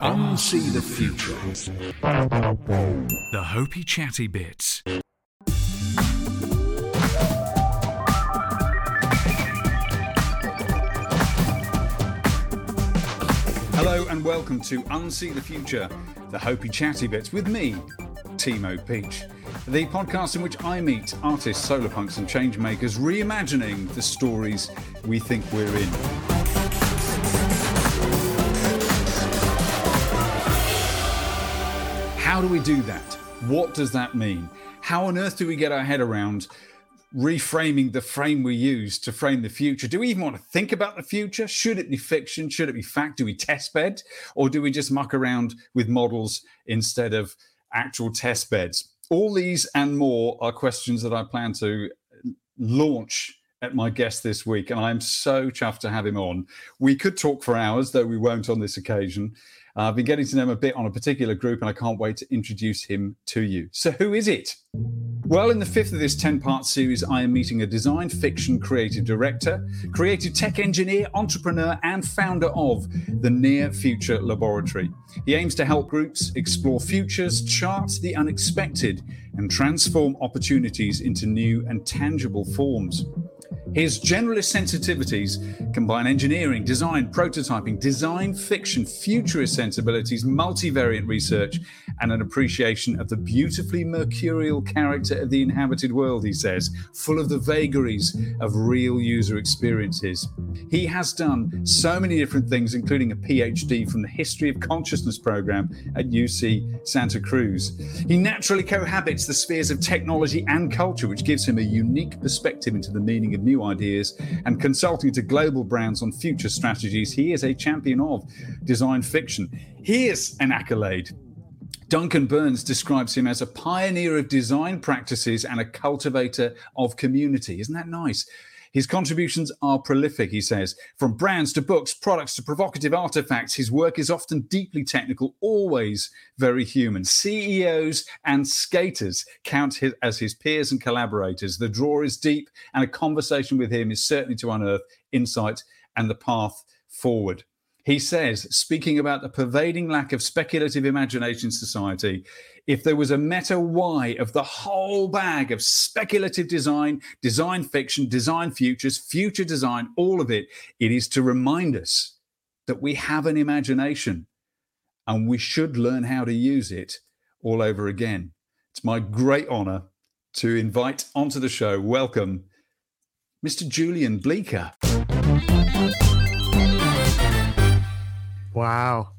Unsee the future. The Hopeychattybits. Hello and welcome to Unsee the Future, the Hopeychattybits with me, Timo Peach. The podcast in which I meet artists, solar punks, and change makers reimagining the stories we think we're in. How do we do that? What does that mean? How on earth do we get our head around reframing the frame we use to frame the future? Do we even want to think about the future? Should it be fiction? Should it be fact? Do we test bed? Or do we just muck around with models instead of actual test beds? All these and more are questions that I plan to launch at my guest this week, and I'm so chuffed to have him on. We could talk for hours, though we won't on this occasion. Uh, I've been getting to know him a bit on a particular group, and I can't wait to introduce him to you. So, who is it? Well, in the fifth of this 10 part series, I am meeting a design fiction creative director, creative tech engineer, entrepreneur, and founder of the Near Future Laboratory. He aims to help groups explore futures, chart the unexpected, and transform opportunities into new and tangible forms. His generalist sensitivities combine engineering, design, prototyping, design fiction, futurist sensibilities, multivariate research, and an appreciation of the beautifully mercurial character of the inhabited world, he says, full of the vagaries of real user experiences. He has done so many different things, including a PhD from the History of Consciousness program at UC Santa Cruz. He naturally cohabits the spheres of technology and culture, which gives him a unique perspective into the meaning of new ideas and consulting to global brands on future strategies. He is a champion of design fiction. Here's an accolade. Duncan Burns describes him as a pioneer of design practices and a cultivator of community. Isn't that nice? His contributions are prolific, he says. From brands to books, products to provocative artifacts, his work is often deeply technical, always very human. CEOs and skaters count his, as his peers and collaborators. The draw is deep, and a conversation with him is certainly to unearth insight and the path forward. He says, speaking about the pervading lack of speculative imagination in society, if there was a meta why of the whole bag of speculative design, design fiction, design futures, future design, all of it, it is to remind us that we have an imagination and we should learn how to use it all over again. It's my great honor to invite onto the show, welcome Mr. Julian Bleecker. Wow.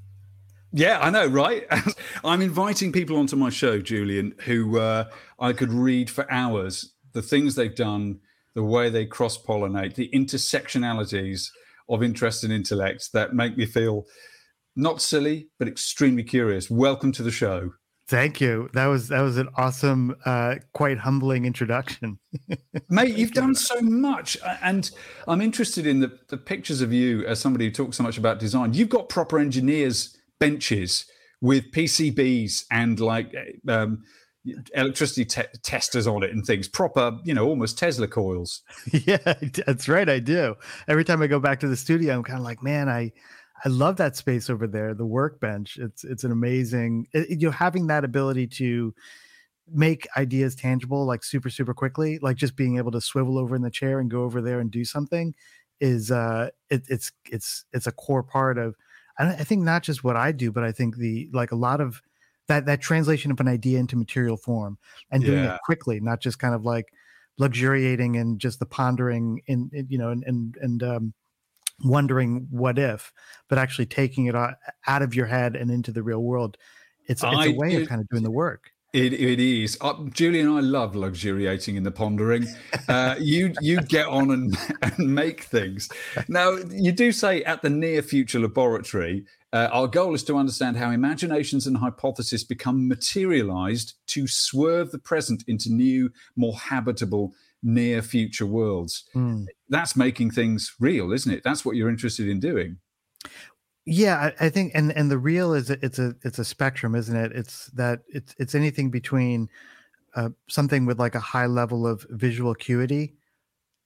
Yeah, I know, right? I'm inviting people onto my show, Julian, who uh, I could read for hours the things they've done, the way they cross pollinate, the intersectionalities of interest and intellect that make me feel not silly, but extremely curious. Welcome to the show. Thank you. That was that was an awesome, uh, quite humbling introduction. Mate, you've done so much, and I'm interested in the, the pictures of you as somebody who talks so much about design. You've got proper engineers benches with PCBs and like um, electricity te- testers on it and things. Proper, you know, almost Tesla coils. yeah, that's right. I do. Every time I go back to the studio, I'm kind of like, man, I I love that space over there, the workbench. It's it's an amazing it, you know having that ability to make ideas tangible like super super quickly, like just being able to swivel over in the chair and go over there and do something is uh it, it's it's it's a core part of I, I think not just what I do, but I think the like a lot of that that translation of an idea into material form and doing yeah. it quickly, not just kind of like luxuriating and just the pondering in, in you know and and and um wondering what if, but actually taking it out of your head and into the real world. It's, it's I, a way it, of kind of doing the work. It, it is. Uh, Julian, I love luxuriating in the pondering. Uh, you you get on and, and make things. Now, you do say at the near future laboratory, uh, our goal is to understand how imaginations and hypotheses become materialized to swerve the present into new, more habitable near future worlds. Mm. That's making things real, isn't it? That's what you're interested in doing. Yeah, I, I think, and and the real is it's a it's a spectrum, isn't it? It's that it's it's anything between uh, something with like a high level of visual acuity,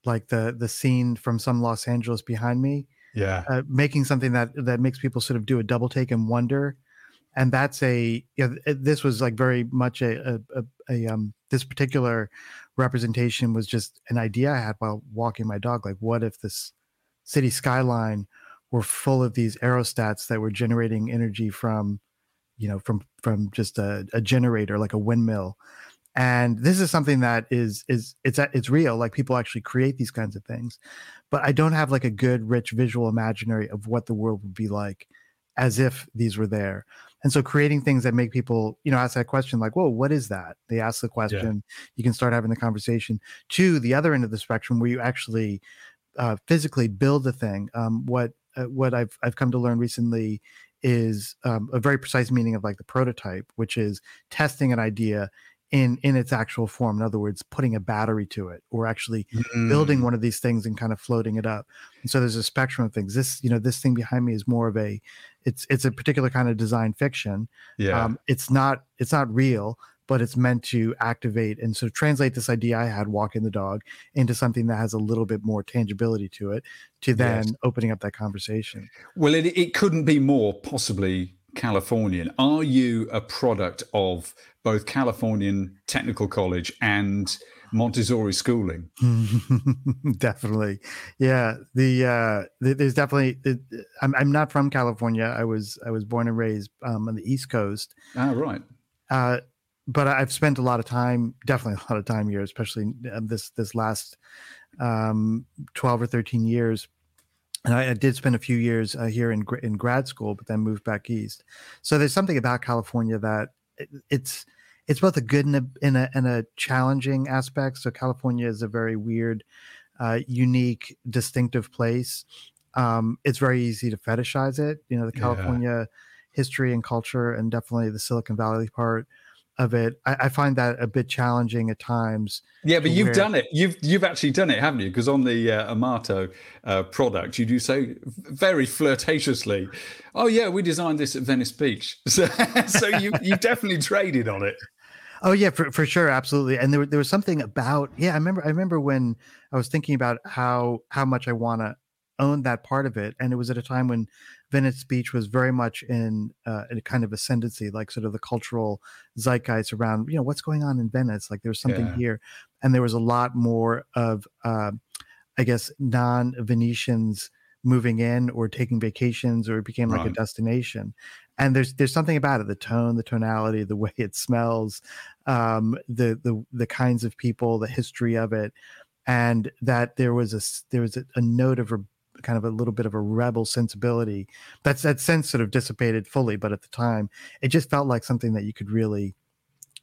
like the the scene from some Los Angeles behind me. Yeah, uh, making something that that makes people sort of do a double take and wonder and that's a you know, this was like very much a, a, a, a um this particular representation was just an idea I had while walking my dog. Like, what if this city skyline were full of these aerostats that were generating energy from, you know, from from just a, a generator like a windmill. And this is something that is is it's it's real. Like people actually create these kinds of things, but I don't have like a good, rich visual imaginary of what the world would be like as if these were there. And so creating things that make people, you know, ask that question like, whoa, what is that? They ask the question, yeah. you can start having the conversation. To the other end of the spectrum where you actually uh, physically build the thing. Um, what uh, what I've I've come to learn recently is um, a very precise meaning of like the prototype, which is testing an idea in in its actual form in other words putting a battery to it or actually mm. building one of these things and kind of floating it up and so there's a spectrum of things this you know this thing behind me is more of a it's it's a particular kind of design fiction yeah um, it's not it's not real but it's meant to activate and sort of translate this idea I had walking the dog into something that has a little bit more tangibility to it to then yes. opening up that conversation. Well, it, it couldn't be more possibly Californian. Are you a product of both Californian Technical College and Montessori schooling? definitely, yeah. The, uh, there's definitely. I'm I'm not from California. I was I was born and raised um, on the East Coast. Ah, right. Uh, but I've spent a lot of time, definitely a lot of time here, especially this this last um, twelve or thirteen years and I, I, did spend a few years uh, here in in grad school, but then moved back east. So there's something about California that it, it's it's both a good and a, and a, and a challenging aspect. So California is a very weird, uh, unique, distinctive place. Um, it's very easy to fetishize it. You know, the California yeah. history and culture, and definitely the Silicon Valley part of it. I, I, find that a bit challenging at times. Yeah, but you've where... done it. You've you've actually done it, haven't you? Because on the uh, Omata uh, product, you do so very flirtatiously. Oh yeah, we designed this at Venice Beach. So, so you you definitely traded on it. Oh yeah, for, for sure, absolutely. And there there was something about yeah. I remember I remember when I was thinking about how how much I want to own that part of it, and it was at a time when Venice Beach was very much in, uh, in a kind of ascendancy, like sort of the cultural zeitgeist around, you know, what's going on in Venice. Like there's something yeah. here, and there was a lot more of, uh, I guess, non-Venetians moving in or taking vacations, or it became like right. a destination. And there's there's something about it: the tone, the tonality, the way it smells, um, the the the kinds of people, the history of it and that there was a there was a, a note of kind of a little bit of a rebel sensibility. That's that sense sort of dissipated fully, but at the time, it just felt like something that you could really,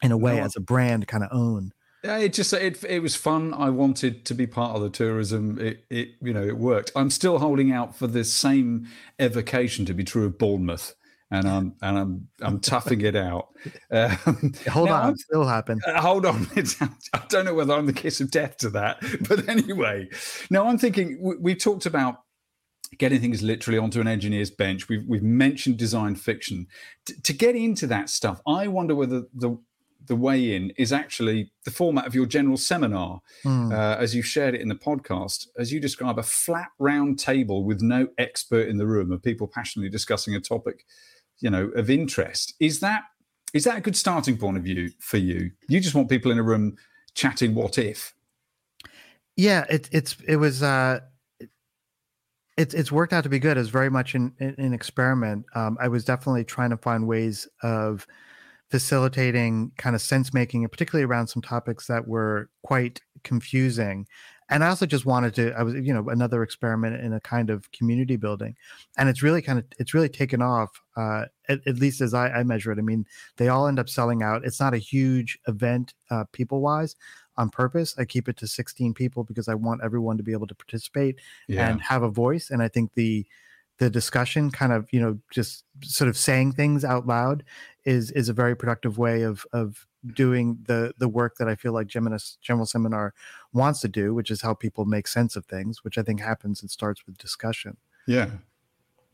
in a way, no. as a brand, kind of own. Yeah, it just it it was fun. I wanted to be part of the tourism. It it you know it worked. I'm still holding out for the same evocation to be true of Bournemouth and I'm and I'm I'm toughing it out. Um, hold on, I'm, still happen. Uh, hold on, I don't know whether I'm the kiss of death to that, but anyway. Now I'm thinking we, we've talked about getting things literally onto an engineer's bench. We've we've mentioned design fiction. T- to get into that stuff, I wonder whether the the way in is actually the format of your general seminar, mm. uh, as you shared it in the podcast, as you describe a flat round table with no expert in the room of people passionately discussing a topic you know of interest is that is that a good starting point of view for you you just want people in a room chatting what if yeah it, it's it was uh it's it's worked out to be good. It's very much an, an experiment. Um, I was definitely trying to find ways of facilitating kind of sense making, and particularly around some topics that were quite confusing and I also just wanted to I was you know another experiment in a kind of community building and it's really kind of it's really taken off uh, at, at, least as I, I, measure it I mean they all end up selling out it's not a huge event uh, people wise on purpose I keep it to 16 people because I want everyone to be able to participate yeah. and have a voice and I think the the discussion kind of you know just sort of saying things out loud is is a very productive way of of doing the the work that I feel like Geminis General Seminar wants to do, which is help people make sense of things, which I think happens and starts with discussion. Yeah.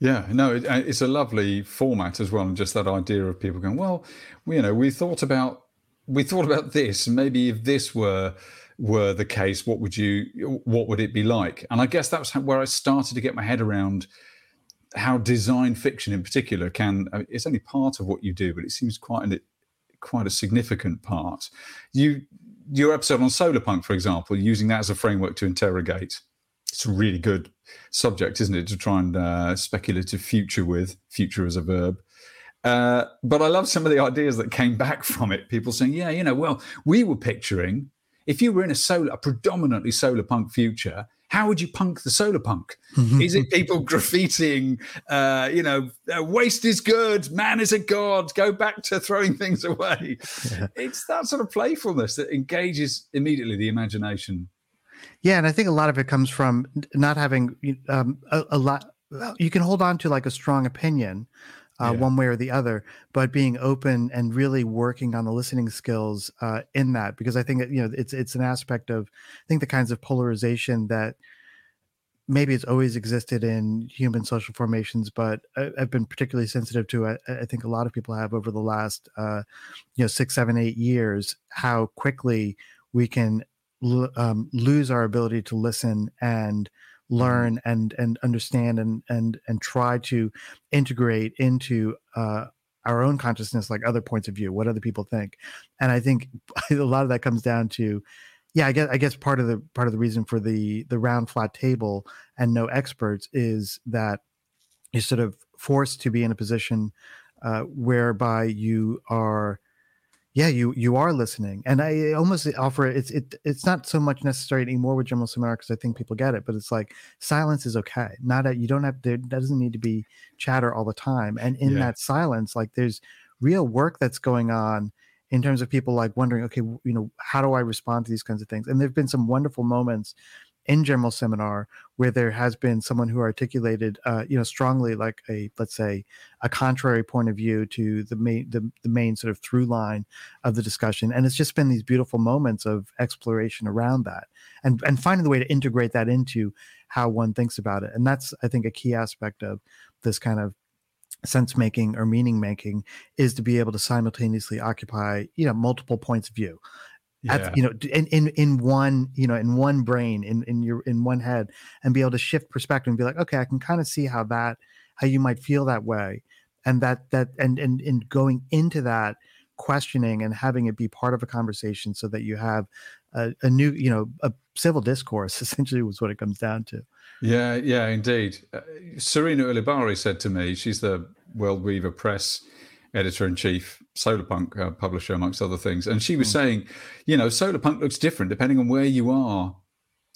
Yeah, no, it, uh, it's a lovely format as well, and just that idea of people going, well, you know, we thought about we thought about this, maybe if this were were the case, what would you what would it be like? And I guess that's where I started to get my head around how design fiction in particular can I mean, it's only part of what you do but it seems quite quite a significant part. You your episode on solar punk for example using that as a framework to interrogate. It's a really good subject isn't it to try and uh, speculative future with future as a verb uh, but i love some of the ideas that came back from it people saying yeah you know well we were picturing if you were in a solar a predominantly solar punk future how would you punk the solar punk? is it people graffitiing, uh, you know, uh, waste is good, man is a god, go back to throwing things away? Yeah. It's that sort of playfulness that engages immediately the imagination. Yeah, and I think a lot of it comes from not having um, a, a lot. You can hold on to like a strong opinion, uh, yeah. one way or the other, but being open and really working on the listening skills uh, in that, because I think you know it's it's an aspect of I think the kinds of polarization that maybe it's always existed in human social formations, but I, have been particularly sensitive to. I, I, think a lot of people have over the last uh, you know six, seven, eight years, how quickly we can l- um, lose our ability to listen and. Learn and and understand and and and try to integrate into uh, our own consciousness like other points of view what other people think. And i think a lot of that comes down to yeah i guess i guess part of the part of the reason for the the round flat table and no experts is that you're sort of forced to be in a position uh, whereby you are yeah you you are listening and i almost offer it's it it's not so much necessary anymore with general seminar because i think people get it but it's like silence is okay not a, you don't have there doesn't need to be chatter all the time and in yeah. that silence like there's real work that's going on in terms of people like wondering okay you know how do i respond to these kinds of things and there've been some wonderful moments in general seminar where there has been someone who articulated uh, you know strongly like a let's say a contrary point of view to the main the, the main sort of through line of the discussion and it's just been these beautiful moments of exploration around that and and finding the way to integrate that into how one thinks about it and that's i think a key aspect of this kind of sense making or meaning making is to be able to simultaneously occupy you know multiple points of view yeah. At, you know in, in in one you know in one brain in in your in one head and be able to shift perspective and be like okay i can kind of see how that how you might feel that way. And that that and and in going into that questioning and having it be part of a conversation so that you have a, a new you know a civil discourse essentially was what it comes down to. Yeah yeah indeed. Uh, Sarena Ulibarri said to me she's the world weaver press editor in chief, Solarpunk uh, publisher, amongst other things. And she was mm. saying, you know, Solarpunk looks different depending on where you are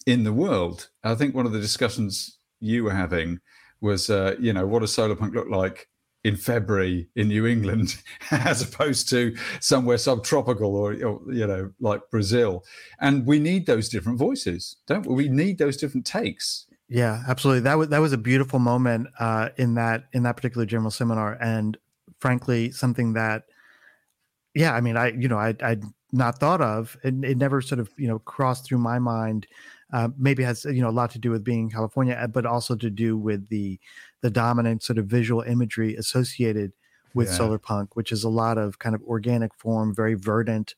in the world. I think one of the discussions you were having was, uh, you know, what does Solarpunk look like in February in New England as opposed to somewhere subtropical or, or, you know like Brazil and we need those different voices don't we we need those different takes yeah absolutely that was that was a beautiful moment uh, in that in that particular general seminar and frankly something that yeah i mean i you know i i'd not thought of it, it never sort of you know crossed through my mind uh, maybe has you know a lot to do with being in california uh, but also to do with the the dominant sort of visual imagery associated with yeah. solar punk which is a lot of kind of organic form very verdant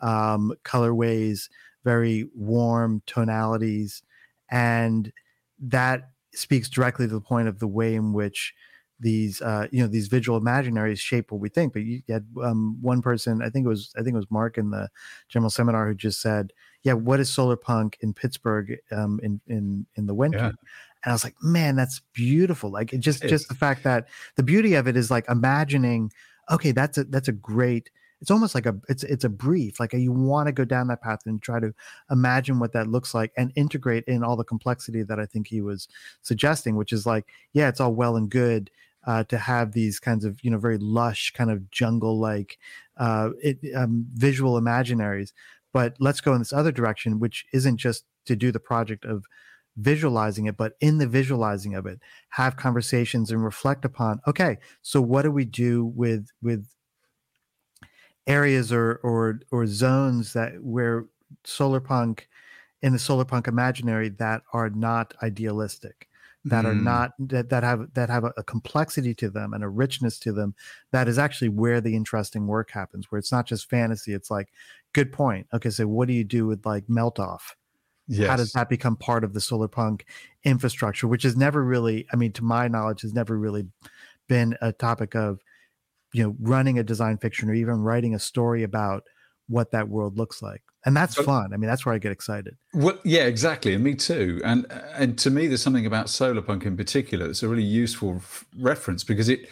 um, colorways very warm tonalities and that speaks directly to the point of the way in which these uh, you know these visual imaginaries shape what we think. But you had um, one person, I think it was I think it was Mark in the general seminar who just said, "Yeah, what is solar punk in Pittsburgh um, in in in the winter?" Yeah. And I was like, "Man, that's beautiful!" Like it just just the fact that the beauty of it is like imagining, okay, that's a that's a great. It's almost like a it's it's a brief like a, you want to go down that path and try to imagine what that looks like and integrate in all the complexity that I think he was suggesting, which is like, yeah, it's all well and good uh, to have these kinds of you know very lush kind of jungle like uh, um, visual imaginaries. But let's go in this other direction which isn't just to do the project of visualizing it but in the visualizing of it have conversations and reflect upon okay so what do we do with with areas or or or zones that where solar punk in the solar punk imaginary that are not idealistic that mm. are not that, that have that have a, a, complexity to them and a richness to them that is actually where the interesting work happens where it's not just fantasy it's like good point okay so what do you do with like melt off yes. how does that become part of the solar punk infrastructure which is never really i mean to my knowledge has never really been a topic of you know running a design fiction or even writing a story about what that world looks like and that's but, fun i mean that's where i get excited. Well yeah exactly and me too and and to me there's something about solar punk in particular that's a really useful f- reference because it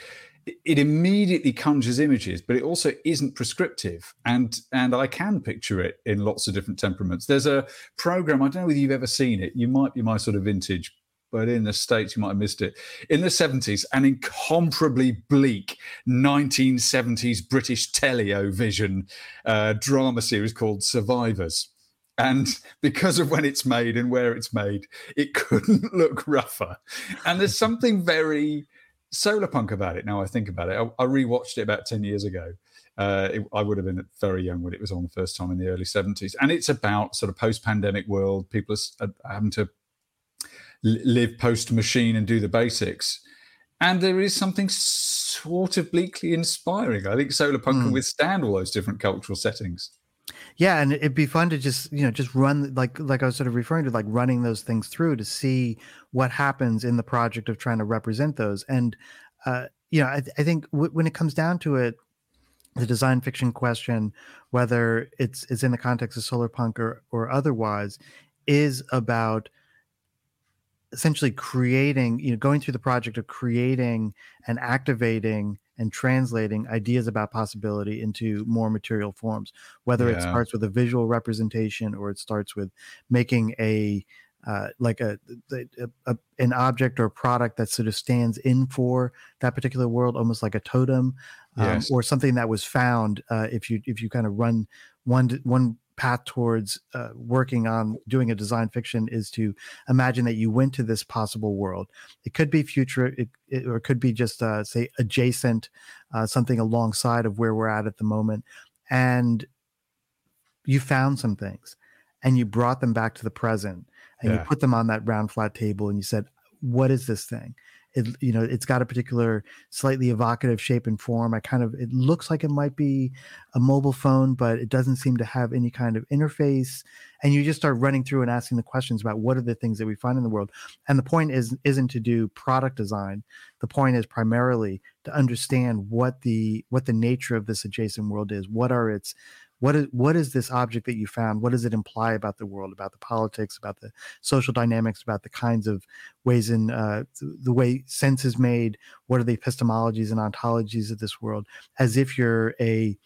it immediately conjures images but it also isn't prescriptive and and i can picture it in lots of different temperaments. There's a program i don't know whether you've ever seen it you might be my sort of vintage but in the States, you might have missed it. In the 70s, an incomparably bleak 1970s British television uh, drama series called Survivors. And because of when it's made and where it's made, it couldn't look rougher. And there's something very solar punk about it now I think about it. I, I rewatched it about 10 years ago. Uh, it, I would have been very young when it was on the first time in the early 70s. And it's about sort of post pandemic world, people are having to live post machine and do the basics. And there is something sort of bleakly inspiring. I think solar punk mm. can hmm. withstand all those different cultural settings. Yeah, and it'd be fun to just you know just run like like I was sort of referring to like running those things through to see what happens in the project of trying to represent those. And uh, you know, I, I think w- when it comes down to it, the design fiction question, whether it's it's in the context of solar punk or or otherwise, is about essentially creating, you know, going through the project of creating and activating and translating ideas about possibility into more material forms, whether yeah. it starts with a visual representation or it starts with making a uh, like a, a, a, an object or a product that sort of stands in for that particular world, almost like a totem, um, yes. or something that was found. Uh, if you if you kind of run one one path towards uh, working on doing a design fiction is to imagine that you went to this possible world. It could be future, it, it, or it could be just uh, say adjacent, uh, something alongside of where we're at at the moment, and you found some things, and you brought them back to the present, and yeah. you put them on that round flat table, and you said, "What is this thing?" It you know it's got a particular slightly evocative shape and form. I kind of it looks like it might be a mobile phone but it doesn't seem to have any kind of interface. And you just start running through and asking the questions about what are the things that we find in the world. And the point is isn't to do product design. The point is primarily to understand what the what the nature of this adjacent world is what are its what is what is this object that you found? What does it imply about the world about the politics about the social dynamics about the kinds of ways in uh, the way sense is made? What are the epistemologies and ontologies of this world? As if you're a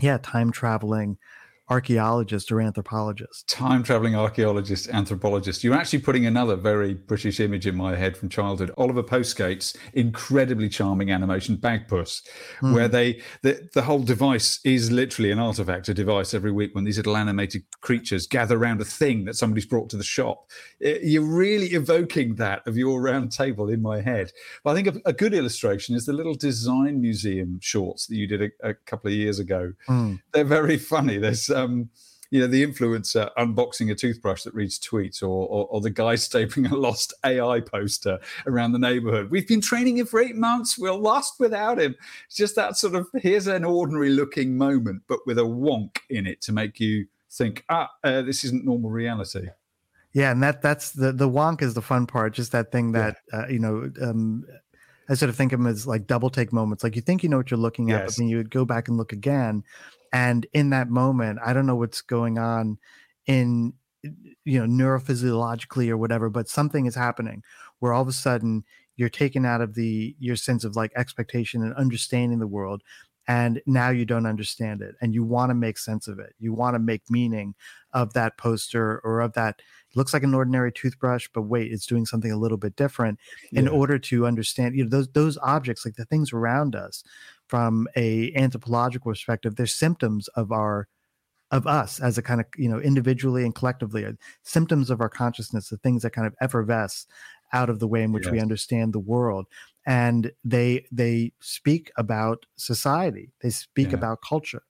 yeah time traveling archaeologist or anthropologist. Time traveling archaeologist, anthropologist. You're actually putting another very British image in my head from childhood. Oliver Postgate's incredibly charming animation Bagpuss, mm. where they the, the whole device is literally an artifact, a device every week when these little animated creatures gather around a thing that somebody's brought to the shop. You're really evoking that of your round table in my head. But I think a, a good illustration is the little design museum shorts that you did a, a couple of years ago. Mm. They're very funny. There's um, you know, the influencer unboxing a toothbrush that reads tweets, or, or, or the guy stapling a lost AI poster around the neighborhood. We've been training him for eight months. We're lost without him. It's just that sort of here's an ordinary looking moment, but with a wonk in it to make you think, ah, uh, this isn't normal reality. Yeah, and that that's the the wonk is the fun part. Just that thing that yeah. uh, you know. Um, I sort of think of them as like double take moments. Like you think you know what you're looking at, yes. but then you would go back and look again, and in that moment i don't know what's going on in you know neurophysiologically or whatever but something is happening where all of a sudden you're taken out of the your sense of like expectation and understanding the world and now you don't understand it and you want to make sense of it you want to make meaning of that poster or of that looks like an ordinary toothbrush but wait it's doing something a little bit different yeah. in order to understand you know those those objects like the things around us from a anthropological perspective they're symptoms of our of us as a kind of you know individually and collectively uh, symptoms of our consciousness the things that kind of effervesce out of the way in which yes. we understand the world and they they speak about society they speak yeah. about culture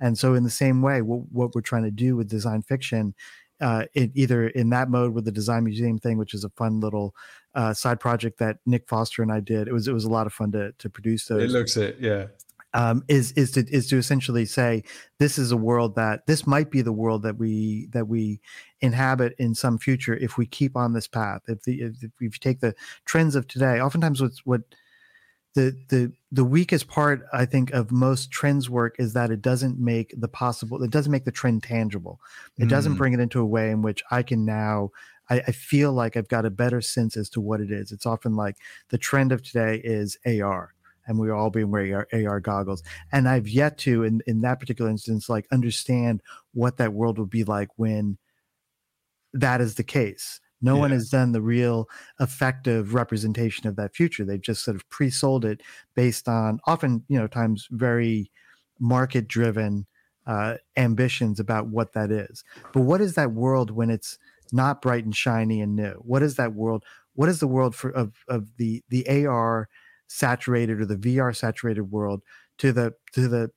and so in the same way what, what we're trying to do with design fiction uh, in, either in that mode with the design museum thing, which is a fun little uh, side project that Nick Foster and I did. It was it was a lot of fun to to produce those. It looks it, yeah. um, is is to is to essentially say this is a world that this might be the world that we that we inhabit in some future if we keep on this path. If the if, if you take the trends of today, oftentimes what's what the the the weakest part I think of most trends work is that it doesn't make the possible it doesn't make the trend tangible. It mm. doesn't bring it into a way in which I can now I, I, feel like I've got a better sense as to what it is. It's often like the trend of today is AR and we are all being wearing our AR goggles. And I've yet to, in, in that particular instance, like understand what that world would be like when that is the case. No yeah. one has done the real effective representation of that future. They've just sort of pre-sold it based on often, you know, times very market driven uh, ambitions about what that is. But what is that world when it's not bright and shiny and new? What is that world? What is the world for of of the the AR saturated or the VR saturated world to the to the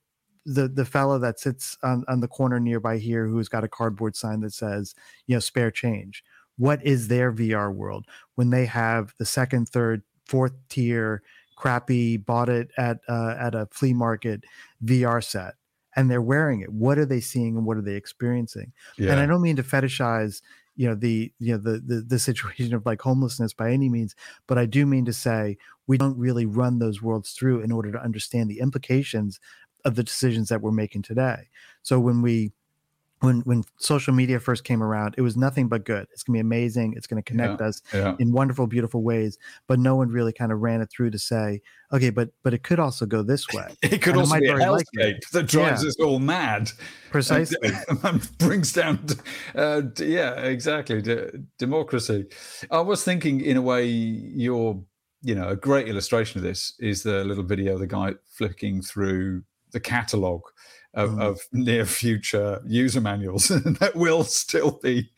the the fellow that sits on, on the corner nearby here who's got a cardboard sign that says you know spare change what is their vr world? When they have the second third fourth tier crappy bought it at uh, at a flea market vr set and they're wearing it what are they seeing and what are they experiencing? Yeah. and i don't mean to fetishize you know the you know the, the the situation of like homelessness by any means but i do mean to say we don't really run those worlds through in order to understand the implications of the decisions that we're making today. So when we when when social media first came around, it was nothing but good. It's gonna be amazing. It's gonna connect yeah, us yeah. in wonderful, beautiful ways. But no one really kind of ran it through to say, okay, but but it could also go this way. it could and also it be a hellscape like that drives yeah. us all mad. Precisely, and, and brings down, uh, yeah, exactly, democracy. I was thinking, in a way, you're, you know, a great illustration of this is the little video of the guy flicking through the catalog of, mm. of near future user manuals that will still be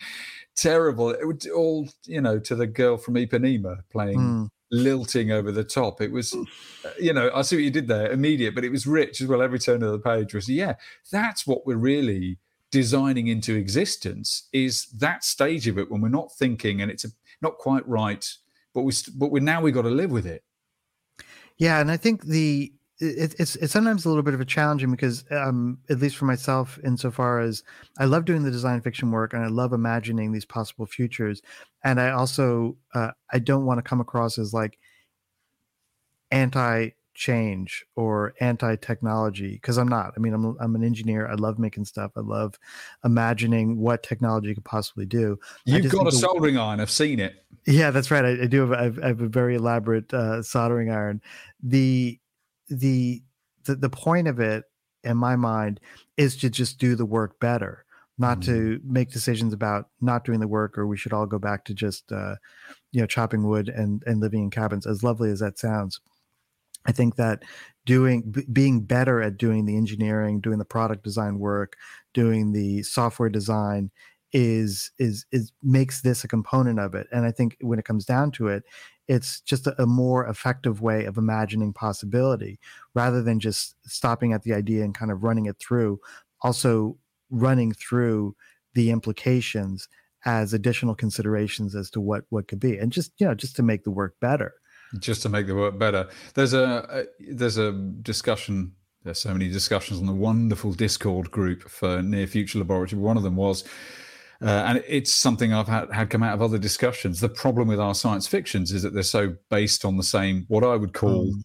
terrible. It would all, you know, to the girl from Ipanema playing mm. lilting over the top. It was, uh, you know, I see what you did there, immediate, but it was rich as well. Every turn of the page was, yeah, that's what we're really designing into existence is that stage of it when we're not thinking and it's a, not quite right, but we, but we now we got to live with it. Yeah, and I think the it, it's it's sometimes a little bit of a challenging because um, at least for myself insofar as i love doing the design fiction work and i love imagining these possible futures. And i also uh, i don't want to come across as like anti change or anti-technology because i'm not. I mean I'm, I'm an engineer. I love making stuff. I love imagining what technology could possibly do. You've got a soldering iron. I've seen it. Yeah that's right. I, I do have, I've, I have a very elaborate uh, soldering iron. The the, the the point of it in my mind is to just do the work better not mm-hmm. to make decisions about not doing the work or we should all go back to just uh, you know chopping wood and and living in cabins as lovely as that sounds i think that doing b- being better at doing the engineering doing the product design work doing the software design is is is makes this a component of it and i think when it comes down to it it's just a, a, more effective way of imagining possibility rather than just stopping at the idea and kind of running it through also running through the implications as additional considerations as to what what could be and just you know just to make the work better. Just to make the work better. There's a, a there's a discussion there's so many discussions on the wonderful discord group for near future laboratory. One of them was uh, and it's something I've had, had come out of other discussions. The problem with our science fictions is that they're so based on the same, what I would call mm.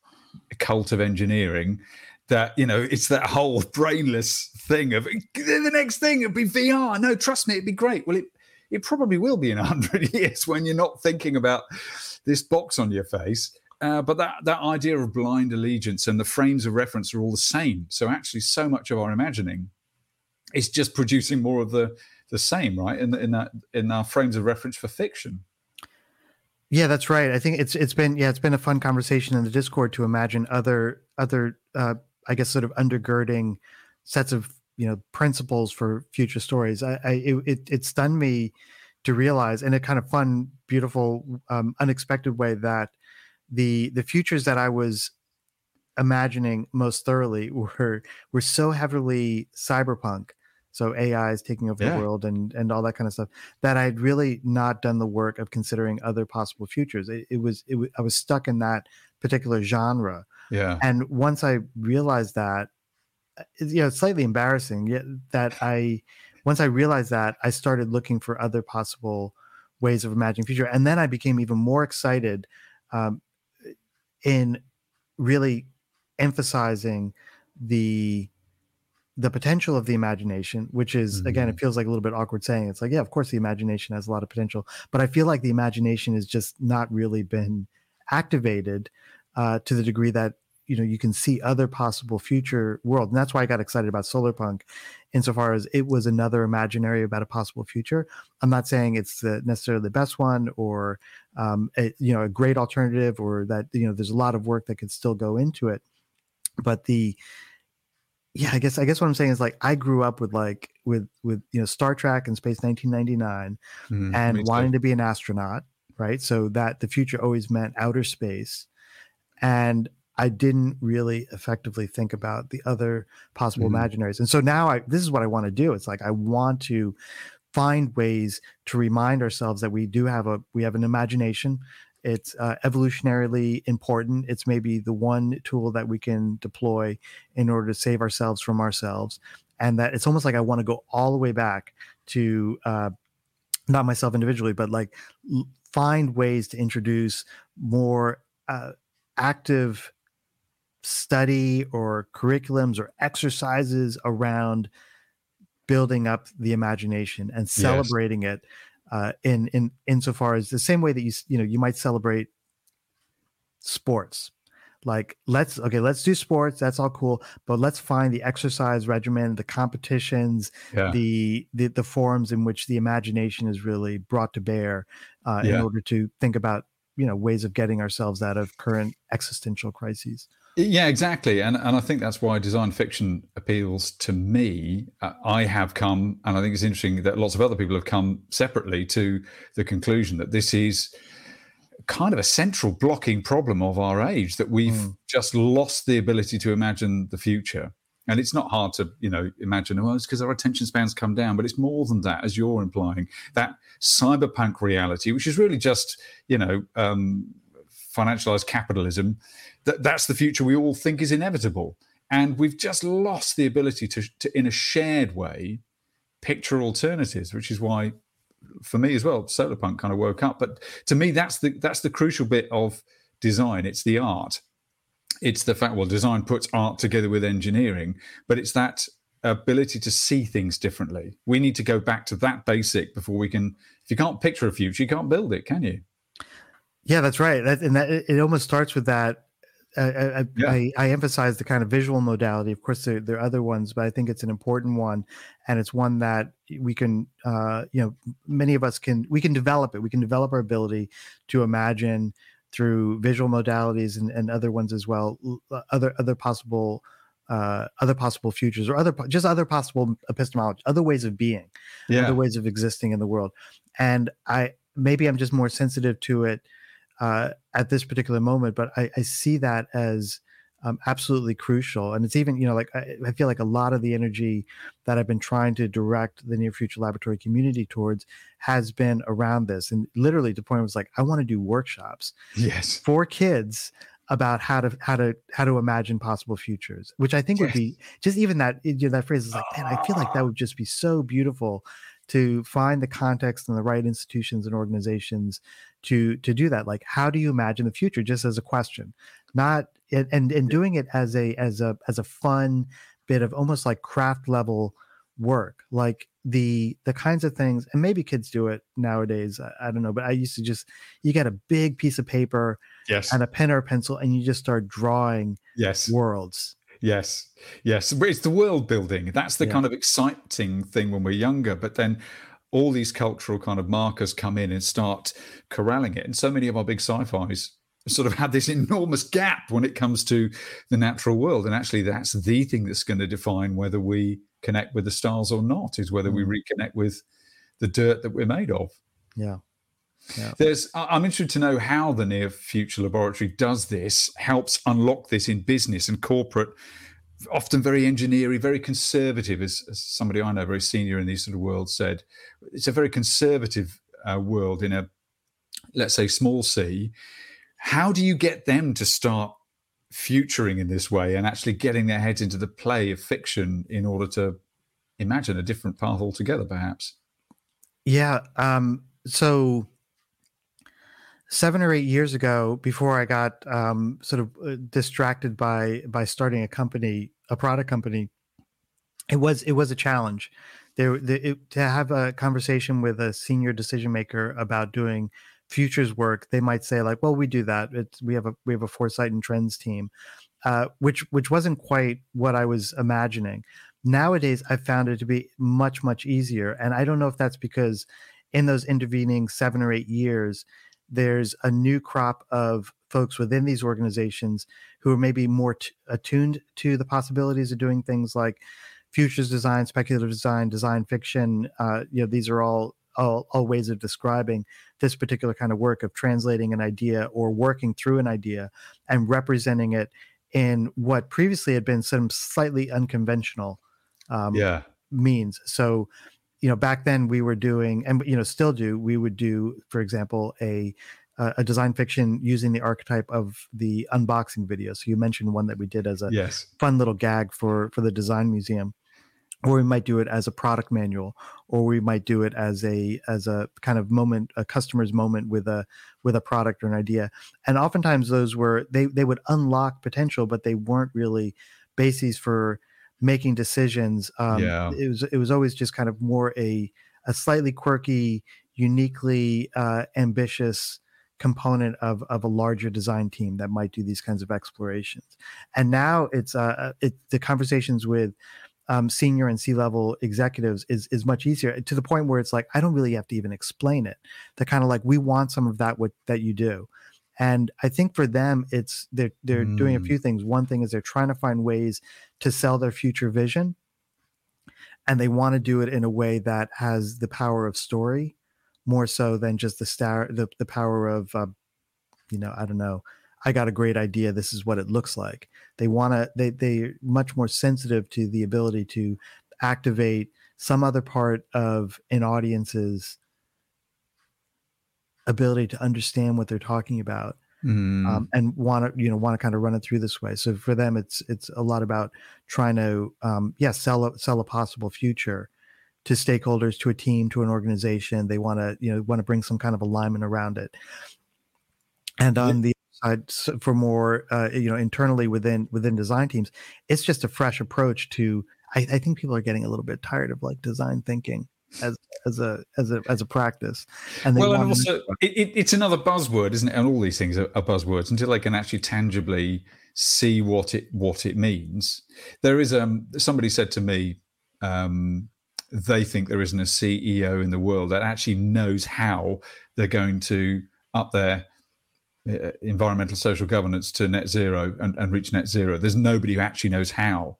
a cult of engineering, that, you know, it's that whole brainless thing of the next thing it'd be VR. No, trust me, it'd be great. Well, it, it probably will be in 100 years when you're not thinking about this box on your face. Uh, but that, that idea of blind allegiance and the frames of reference are all the same. So actually, so much of our imagining is just producing more of the the same, right? In in that in our frames of reference for fiction. Yeah, that's right. I think it's it's been yeah it's been a fun conversation in the Discord to imagine other other uh, I guess sort of undergirding sets of you know principles for future stories. I, I it, it stunned me to realize in a kind of fun, beautiful, um, unexpected way that the the futures that I was imagining most thoroughly were were so heavily cyberpunk so AI is taking over yeah. the world and and all that kind of stuff. That I'd really not done the work of considering other possible futures. It, it was it, I was stuck in that particular genre. Yeah. And once I realized that, uh, you know, it's slightly embarrassing yet that I, once I realized that, I started looking for other possible ways of imagining future, and then I became even more excited um, in really emphasizing the the potential of the imagination which is mm-hmm. again it mm-hmm. feels like a little bit awkward saying it's like yeah of course the imagination has a lot of potential but i feel like the imagination has just not really been activated uh, to the degree that you know you can see other possible future world and that's why i got excited about solar punk insofar as it was another imaginary about a possible future i'm not saying it's the, necessarily the best one or um, a, you know a great alternative or that you know there's a lot of work that could still go into it but the yeah i guess i guess what i'm saying is like i grew up with like with with you know star trek and space 1999 mm, and wanting to be an astronaut right so that the future always meant outer space and i didn't really effectively think about the other possible mm. imaginaries and so now i this is what i want to do it's like i want to find ways to remind ourselves that we do have a we have an imagination it's uh, evolutionarily important. It's maybe the one tool that we can deploy in order to save ourselves from ourselves. And that it's almost like I want to go all the way back to uh, not myself individually, but like find ways to introduce more uh, active study or curriculums or exercises around building up the imagination and celebrating yes. it uh, in in insofar as the same way that you you know you might celebrate sports like let's okay let's do sports that's all cool but let's find the exercise regimen the competitions yeah. the, the the forums in which the imagination is really brought to bear uh, yeah. in order to think about you know ways of getting ourselves out of current existential crises yeah, exactly, and and I think that's why design fiction appeals to me. Uh, I have come, and I think it's interesting that lots of other people have come separately to the conclusion that this is kind of a central blocking problem of our age that we've mm. just lost the ability to imagine the future. And it's not hard to, you know, imagine, well, it's because our attention spans come down, but it's more than that, as you're implying. That cyberpunk reality, which is really just, you know, um, financialized capitalism, that that's the future we all think is inevitable. And we've just lost the ability to, to in a shared way, picture alternatives, which is why, for me as well, solarpunk kind of woke up. But to me, that's the that's the crucial bit of design. It's the art. It's the fact. Well, design puts art together with engineering, but it's that ability to see things differently. We need to go back to that basic before we can. If you can't picture a future, you can't build it, can you? Yeah, that's right. That, and that it almost starts with that. I, yeah. I, I, emphasize the kind of visual modality. Of course, there, there, are other ones, but I think it's an important one, and it's one that we can, uh, you know, many of us can we can develop it. We can develop our ability to imagine through visual modalities and, and other ones as well. Uh, other other possible uh, other possible futures or other just other possible epistemology, other ways of being, yeah. other ways of existing in the world. And I maybe I'm just more sensitive to it uh, at this particular moment, but I, I see that as um, absolutely crucial. And it's even, you know, like I, I, feel like a lot of the energy that I've been trying to direct the near future laboratory community towards has been around this. And literally, the point was like, I want to do workshops, yes, for kids about how to how to how to imagine possible futures, which I think yes. would be just even that you know, that phrase is like, man, I feel like that would just be so beautiful to find the context and the right institutions and organizations to to do that like how do you imagine the future just as a question? Not and and doing it as a as a as a fun bit of almost like craft level work like the the kinds of things and maybe kids do it nowadays I, I, don't know but i used to just you get a big piece of paper yes. and a pen or a pencil and you just start drawing yes. worlds yes yes it's the world building that's the yeah. kind of exciting thing when we're younger but then all these cultural kind of markers come in and start corralling it. And so many of our big sci-fis sort of had this enormous gap when it comes to the natural world. And actually, that's the thing that's going to define whether we connect with the stars or not, is whether mm. we reconnect with the dirt that we're made of. Yeah. Yeah. There's, I'm interested to know how the Near Future Laboratory does this, helps unlock this in business and corporate often very engineering, very conservative, as, as, somebody I know, very senior in these sort of worlds, said. It's a very conservative uh, world in a, let's say, small c. how do you get them to start futuring in this way and actually getting their heads into the play of fiction in order to imagine a different path altogether, perhaps? Yeah. Um, so seven or eight years ago, before I got um, sort of uh, distracted by by starting a company, a product company, it was it was a challenge. There, the, it, to have a conversation with a senior decision maker about doing futures work, they might say like, "Well, we do that. It's, we have a we have a foresight and trends team," uh, which which wasn't quite what I was imagining. Nowadays, I found it to be much much easier, and I don't know if that's because in those intervening seven or eight years, there's a new crop of folks within these organizations who are maybe more t- attuned to the possibilities of doing things like futures design, speculative design, design fiction. Uh, you know, these are all, all all ways of describing this particular kind of work of translating an idea or working through an idea and representing it in what previously had been some slightly unconventional um, yeah. means. So, you know, back then we were doing, and you know, still do. We would do, for example, a a design fiction using the archetype of the unboxing video. So you mentioned one that we did as a yes. fun little gag for for the design museum or we might do it as a product manual or we might do it as a as a kind of moment a customer's moment with a with a product or an idea and oftentimes those were they they would unlock potential but they weren't really bases for making decisions um, yeah. it was it was always just kind of more a a slightly quirky uniquely uh, ambitious component of of a larger design team that might do these kinds of explorations and now it's uh, uh it, the conversations with um, senior and C level executives is is much easier to the point where it's like I don't really have to even explain it. They're kind of like we want some of that what that you do, and I think for them it's they're they're mm. doing a mm. few things. One thing is they're trying to find ways to sell their future vision, and they want to do it in a way that has the power of story more so than just the star the the power of uh, you know I don't know I got a great idea. This is what it looks like. They want to, they, they're much more sensitive to the ability to activate some other part of an audience's ability to understand what they're talking about mm. um, and want to you know want to kind of run it through this way. So for them it's it's a lot about trying to um yeah sell a sell a possible future to stakeholders to a team to an organization. They want to you know want to bring some kind of alignment around it. And on the side for more uh, you know internally within within design teams it's just a fresh approach to I, I, think people are getting a little bit tired of like design thinking as as a as a as a practice and well and also it, it, it's another buzzword isn't it and all these things are, are buzzwords until they can actually tangibly see what it what it means there is um somebody said to me um they think there isn't a ceo in the world that actually knows how they're going to up their uh, environmental social governance to net zero and, and reach net zero. There's nobody who actually knows how.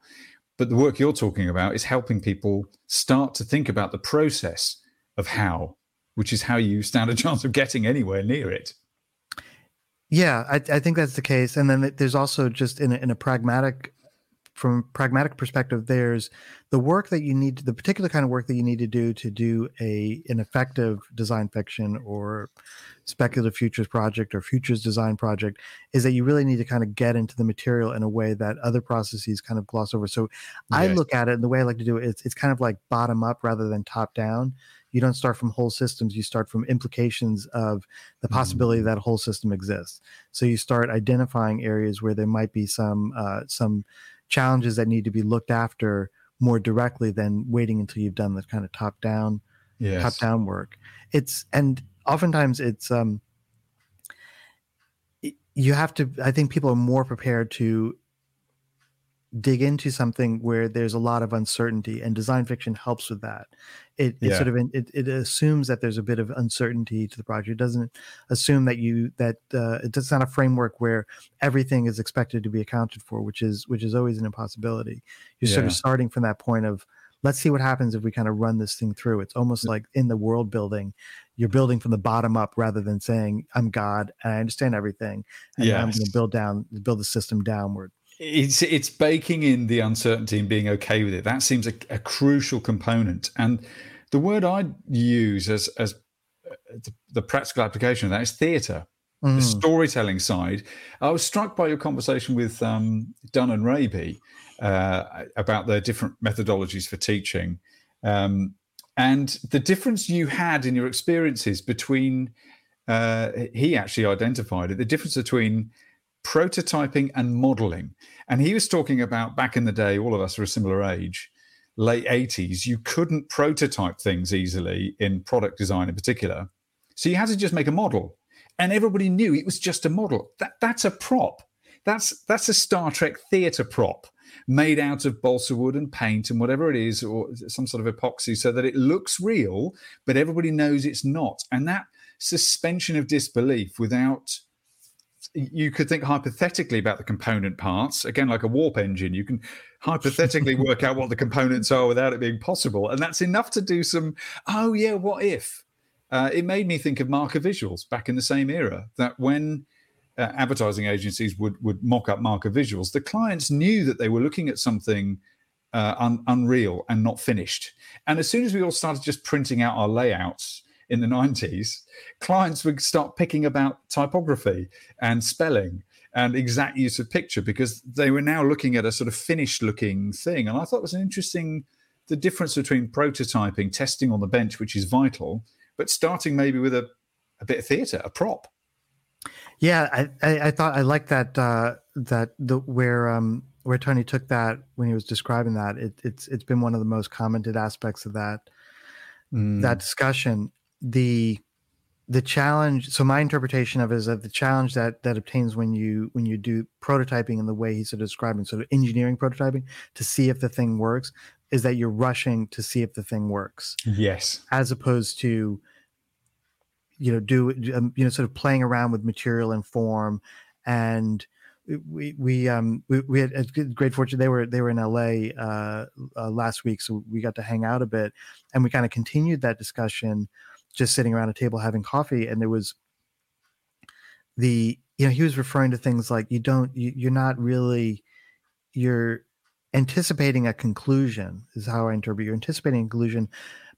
But the work you're talking about is helping people start to think about the process of how, which is how you stand a chance of getting anywhere near it. Yeah, I, I think that's the case. And then there's also just in a, in a pragmatic from a pragmatic perspective, there's the work that you need, the particular kind of work that you need to do to do a an effective design fiction or speculative futures project or futures design project is that you really need to kind of get into the material in a way that other processes kind of gloss over. So I look at it and the way I like to do it, it's, it's kind of like bottom up rather than top down. You don't start from whole systems, you start from implications of the possibility mm-hmm. that a whole system exists. So you start identifying areas where there might be some uh, some challenges that need to be looked after more directly than waiting until you've done the kind of top down yes. top down work. It's and oftentimes it's um you have to i think people are more prepared to dig into something where there's a lot of uncertainty and design fiction helps with that it, it yeah. sort of it, it assumes that there's a bit of uncertainty to the project it doesn't assume that you that uh, it's not a framework where everything is expected to be accounted for which is which is always an impossibility you're yeah. sort of starting from that point of let's see what happens if we kind of run this thing through it's almost like in the world building you're building from the bottom up rather than saying i'm god and i understand everything and yes. i'm going to build down build the system downward it's it's baking in the uncertainty and being okay with it that seems a, a crucial component and the word i use as as uh, the, the practical application of that is theater mm. the storytelling side. I was struck by your conversation with um, Dunne and Raby uh, about their different methodologies for teaching. Um, and the difference you had in your experiences between, uh, he actually identified it, the difference between prototyping and modeling. And he was talking about back in the day, all of us are a similar age, late 80s, you couldn't prototype things easily in product design in particular. So you had to just make a model. And everybody knew it was just a model. That that's a prop. That's that's a Star Trek theater prop made out of balsa wood and paint and whatever it is, or some sort of epoxy, so that it looks real, but everybody knows it's not. And that suspension of disbelief without you could think hypothetically about the component parts. Again like a warp engine you can hypothetically work out what the components are without it being possible. And that's enough to do some oh yeah what if? Uh, it made me think of marker visuals back in the same era that when uh, advertising agencies would would mock up marker visuals the clients knew that they were looking at something uh, un- unreal and not finished. And as soon as we all started just printing out our layouts in the 90s, clients would start picking about typography and spelling and exact use of picture because they were now looking at a sort of finished looking thing. And I thought it was an interesting the difference between prototyping, testing on the bench, which is vital, but starting maybe with a, a bit of theatre, a prop. Yeah, I, I, I thought I like that uh, that the where um, where Tony took that when he was describing that. It, it's it's been one of the most commented aspects of that mm. that discussion the the challenge so my interpretation of it is that the challenge that that obtains when you when you do prototyping in the way he's sort of describing sort of engineering prototyping to see if the thing works is that you're rushing to see if the thing works. Yes. As opposed to you know do um, you know sort of playing around with material and form. And we we um we, we had a great fortune they were they were in LA uh, uh, last week so we got to hang out a bit. And we kind of continued that discussion just sitting around a table having coffee and there was the you know he was referring to things like you don't you, you're not really you're anticipating a conclusion is how i interpret you're anticipating a conclusion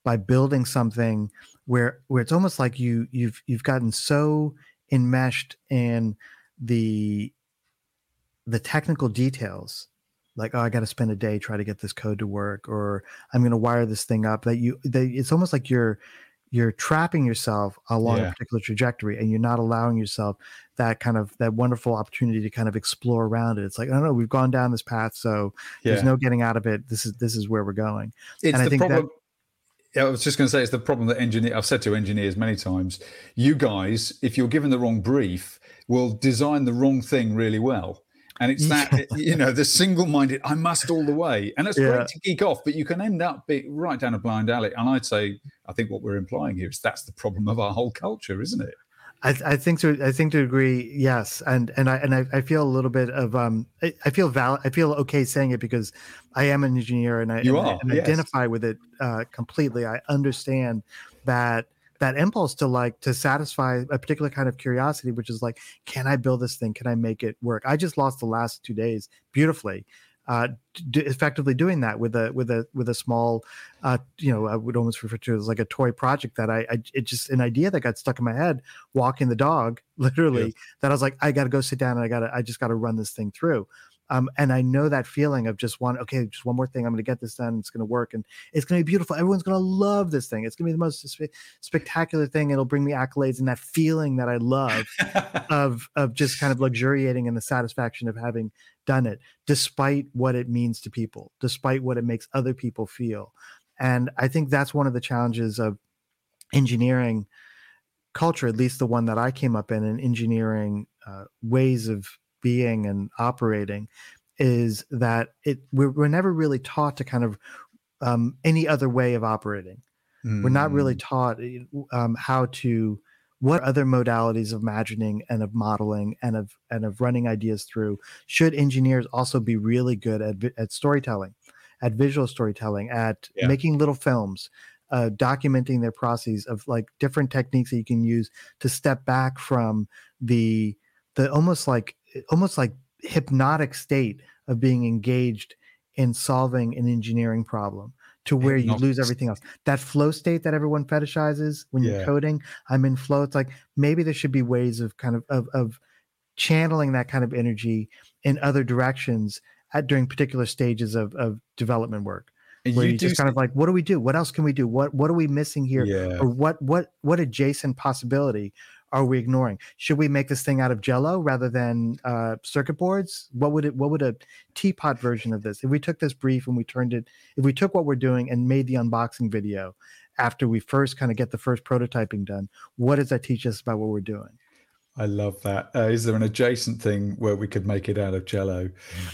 by building something where where it's almost like you you've you've gotten so enmeshed in the the technical details like oh i got to spend a day try to get this code to work or i'm going to wire this thing up that you that it's almost like you're you're trapping yourself along yeah. a particular trajectory and you're not allowing yourself that kind of that wonderful opportunity to kind of explore around it it's like i don't know we've gone down this path so yeah. there's no getting out of it this is this is where we're going it's and i think problem- that I was just going to say it's the problem that engineer. I've said to engineers many times, you guys, if you're given the wrong brief, will design the wrong thing really well. And it's that, you know, the single minded, I must all the way. And it's yeah. great to geek off, but you can end up being right down a blind alley. And I'd say, I think what we're implying here is that's the problem of our whole culture, isn't it? I, I think to I think to agree, yes, and and I and I, I feel a little bit of um I, I feel val I feel okay saying it because I am an engineer and I, you and, are, and yes. identify with it uh, completely. I understand that that impulse to like to satisfy a particular kind of curiosity which is like can i build this thing can i make it work i just lost the last two days beautifully uh, d- effectively doing that with a with a with a small, uh, you know, I would almost refer to it as like a toy project that I, I it just an idea that got stuck in my head walking the dog, literally. That I was like, I got to go sit down and I got to I just got to run this thing through. Um, and I know that feeling of just one, okay, just one more thing. I'm going to get this done. It's going to work and it's going to be beautiful. Everyone's going to love this thing. It's going to be the most spe- spectacular thing. It'll bring me accolades and that feeling that I love of, of just kind of luxuriating in the satisfaction of having done it, despite what it means to people, despite what it makes other people feel. And I think that's one of the challenges of engineering culture, at least the one that I came up in, and engineering uh, ways of being and operating is that it we're, we're never really taught to kind of um, any other way of operating. Mm. We're not really mm. taught um, how to what other modalities of imagining and of modeling and of and of running ideas through should engineers also be really good at at storytelling at visual storytelling at yeah. making little films uh, documenting their processes of like different techniques that you can use to step back from the the almost like almost like hypnotic state of being engaged in solving an engineering problem to where you lose everything else. That flow state that everyone fetishizes when you're coding, I'm in flow. It's like maybe there should be ways of kind of of, of channeling that kind of energy in other directions at during particular stages of of development work. And Where you, you just kind of like, what do we do? What else can we do? What what are we missing here? yeah. Or what what what adjacent possibility are we ignoring? Should we make this thing out of Jello rather than uh, circuit boards? What would it? What would a teapot version of this? If we took this brief and we turned it, if we took what we're doing and made the unboxing video after we first kind of get the first prototyping done, what does that teach us about what we're doing? I love that. Uh, is there an adjacent thing where we could make it out of Jello?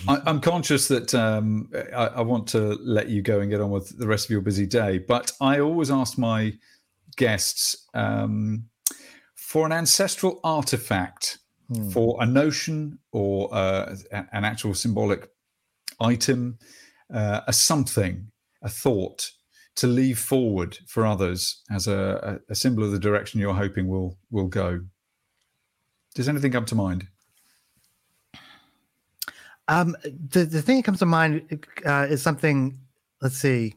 I, I'm conscious that um, I, I want to let you go and get on with the rest of your busy day, but I always ask my guests um, for an ancestral artifact, Hmm. for a notion or uh, an actual symbolic item, uh, a something, a thought to leave forward for others as a, a, a symbol of the direction you're hoping will will go. Does anything come to mind? Um, the the thing that comes to mind uh, is something. Let's see,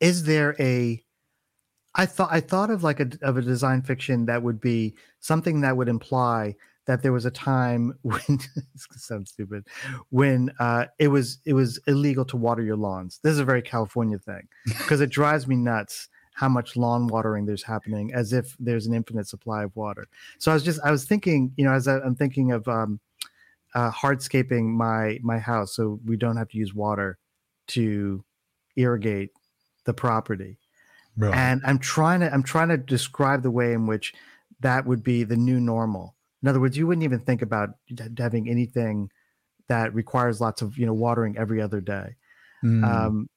is there a? I thought I thought of like a of a design fiction that would be something that would imply that there was a time when sounds stupid when uh, it was it was illegal to water your lawns. This is a very California thing because it drives me nuts how much lawn watering there's happening as if there's an infinite supply of water. So I was just I was thinking, you know, as I, I'm thinking of um, uh, hardscaping my my house so we don't have to use water to irrigate the property And i'm trying to i'm trying to describe the way in which that would be the new normal in other words you wouldn't even think about having anything that requires lots of you know watering every other day Mm. um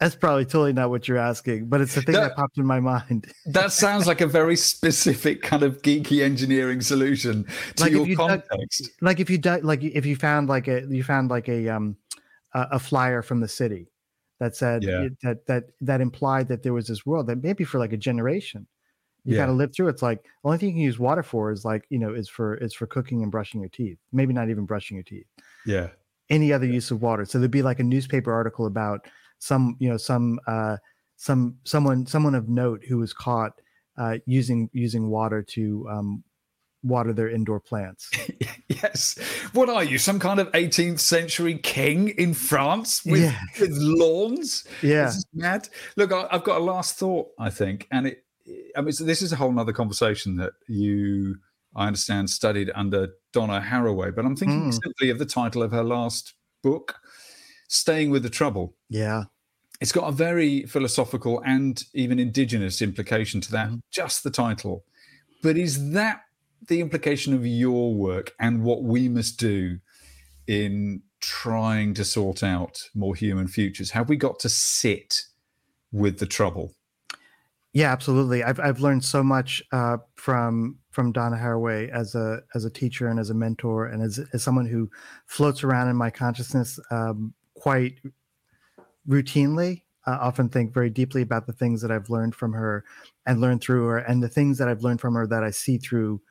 that's probably totally not what you're asking but it's the thing That- that popped in my mind that sounds like a very specific kind of geeky engineering solution to Like if your you dug- context. like if you di- like if you found like a you found like a um a, a flyer from the city that said Yeah. that that that implied that there was this world that maybe for like a generation you Yeah. got to live through it's like the only thing you can use water for is like you know is for is for cooking and brushing your teeth maybe not even brushing your teeth Yeah. any other use of water so there'd be like a newspaper article about some you know some uh some someone someone of note who was caught uh using using water to um water their indoor plants Yes. What are you, some kind of 18th century king in France with, Yeah. with lawns? yeah This is mad. Look, I, I've got a last thought, I think. And it, I mean, so this is a whole nother conversation that you, I understand, studied under Donna Haraway, but I'm thinking Mm. simply of the title of her last book, Staying with the Trouble. yeah it's got a very philosophical and even indigenous implication to that Mhm. just the title but is that the implication of your work and what we must do in trying to sort out more human futures have we got to sit with the trouble Yeah, absolutely. I've I've learned so much uh, from from Donna Haraway as a as a teacher and as a mentor and as as someone who floats around in my consciousness um, quite routinely. I often think very deeply about the things that I've learned from her and learned through her, and the things that I've learned from her that I see through,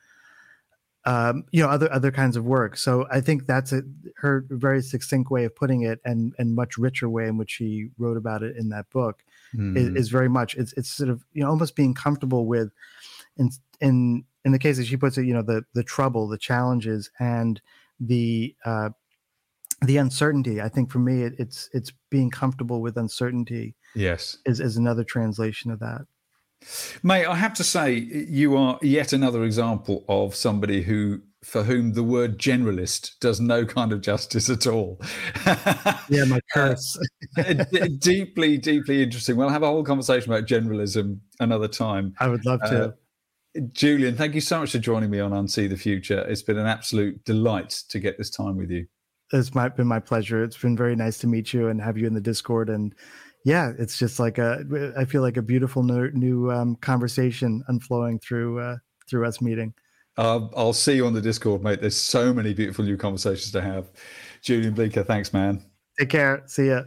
um, you know, other other kinds of work. So I think that's a, her very succinct way of putting it, and and much richer way in which she wrote about it in that book is, Hmm. is very much it's it's sort of you know almost being comfortable with in in in the case that she puts it you know the the trouble the challenges and the uh the uncertainty i think for me it, it's it's being comfortable with uncertainty yes is is another translation of that mate i have to say you are yet another example of somebody who for whom the word generalist does no kind of justice at all yeah my curse D- deeply, deeply interesting. We'll have a whole conversation about generalism another time. i would love to Uh, Julian, thank you so much for joining me on Unsee the Future. It's been an absolute delight to get this time with you. it's my, been my pleasure it's been very nice to meet you and have you in the discord and yeah it's just like a i feel like a beautiful new, new um, conversation unflowing through uh through us meeting Uh, I'll see you on the Discord, mate. There's so many beautiful new conversations to have. Julian Bleecker, thanks, man. take care see ya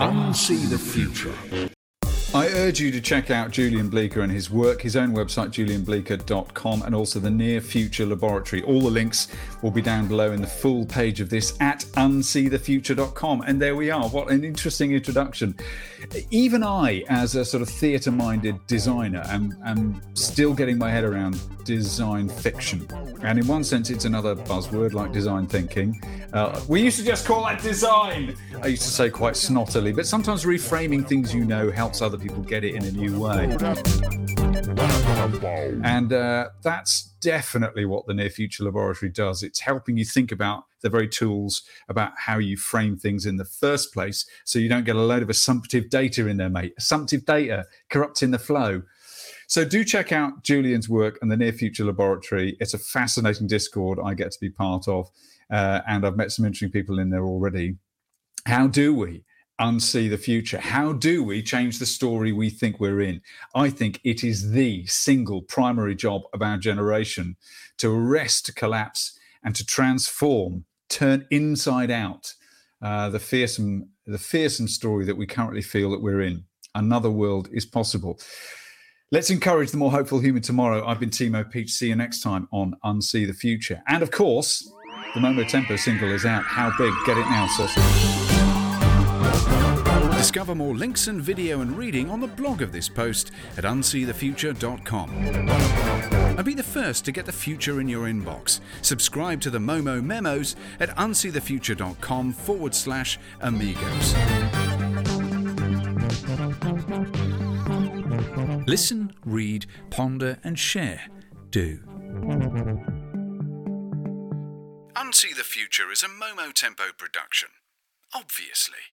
Unsee the future. I urge you to check out Julian Bleecker and his work, his own website, julianbleecker.com, and also the Near Future Laboratory. All the links will be down below in the full page of this at unseethefuture.com. And there we are. What an interesting introduction. Even I, as a sort of theatre minded designer, am, am still getting my head around design fiction. And in one sense, it's another buzzword like design thinking. Uh, we used to just call that design, I used to say quite snottily, but sometimes reframing things you know helps other people get it in a new way. And uh, that's definitely what the Near Future Laboratory does. It's helping you think about the very tools about how you frame things in the first place so you don't get a load of assumptive data in there, mate. Assumptive data corrupting the flow. So do check out Julian's work and the Near Future Laboratory. It's a fascinating Discord I get to be part of, uh, and I've met some interesting people in there already. How do we? Unsee the future? How do we change the story we think we're in? I think it is the single primary job of our generation to arrest collapse and to transform, turn inside out uh, the fearsome, the fearsome story that we currently feel that we're in. Another world is possible. Let's encourage the more hopeful human tomorrow. I've been Timo Peach. See you next time on Unsee the Future. And of course, the Momo Tempo single is out. How big? Get it now, sausage. Discover more links and video and reading on the blog of this post at unseethefuture.com. And be the first to get the future in your inbox. Subscribe to the Momo memos at unseethefuture.com forward slash amigos. Listen, read, ponder, and share. Do. Unsee the Future is a Momo Tempo production. Obviously.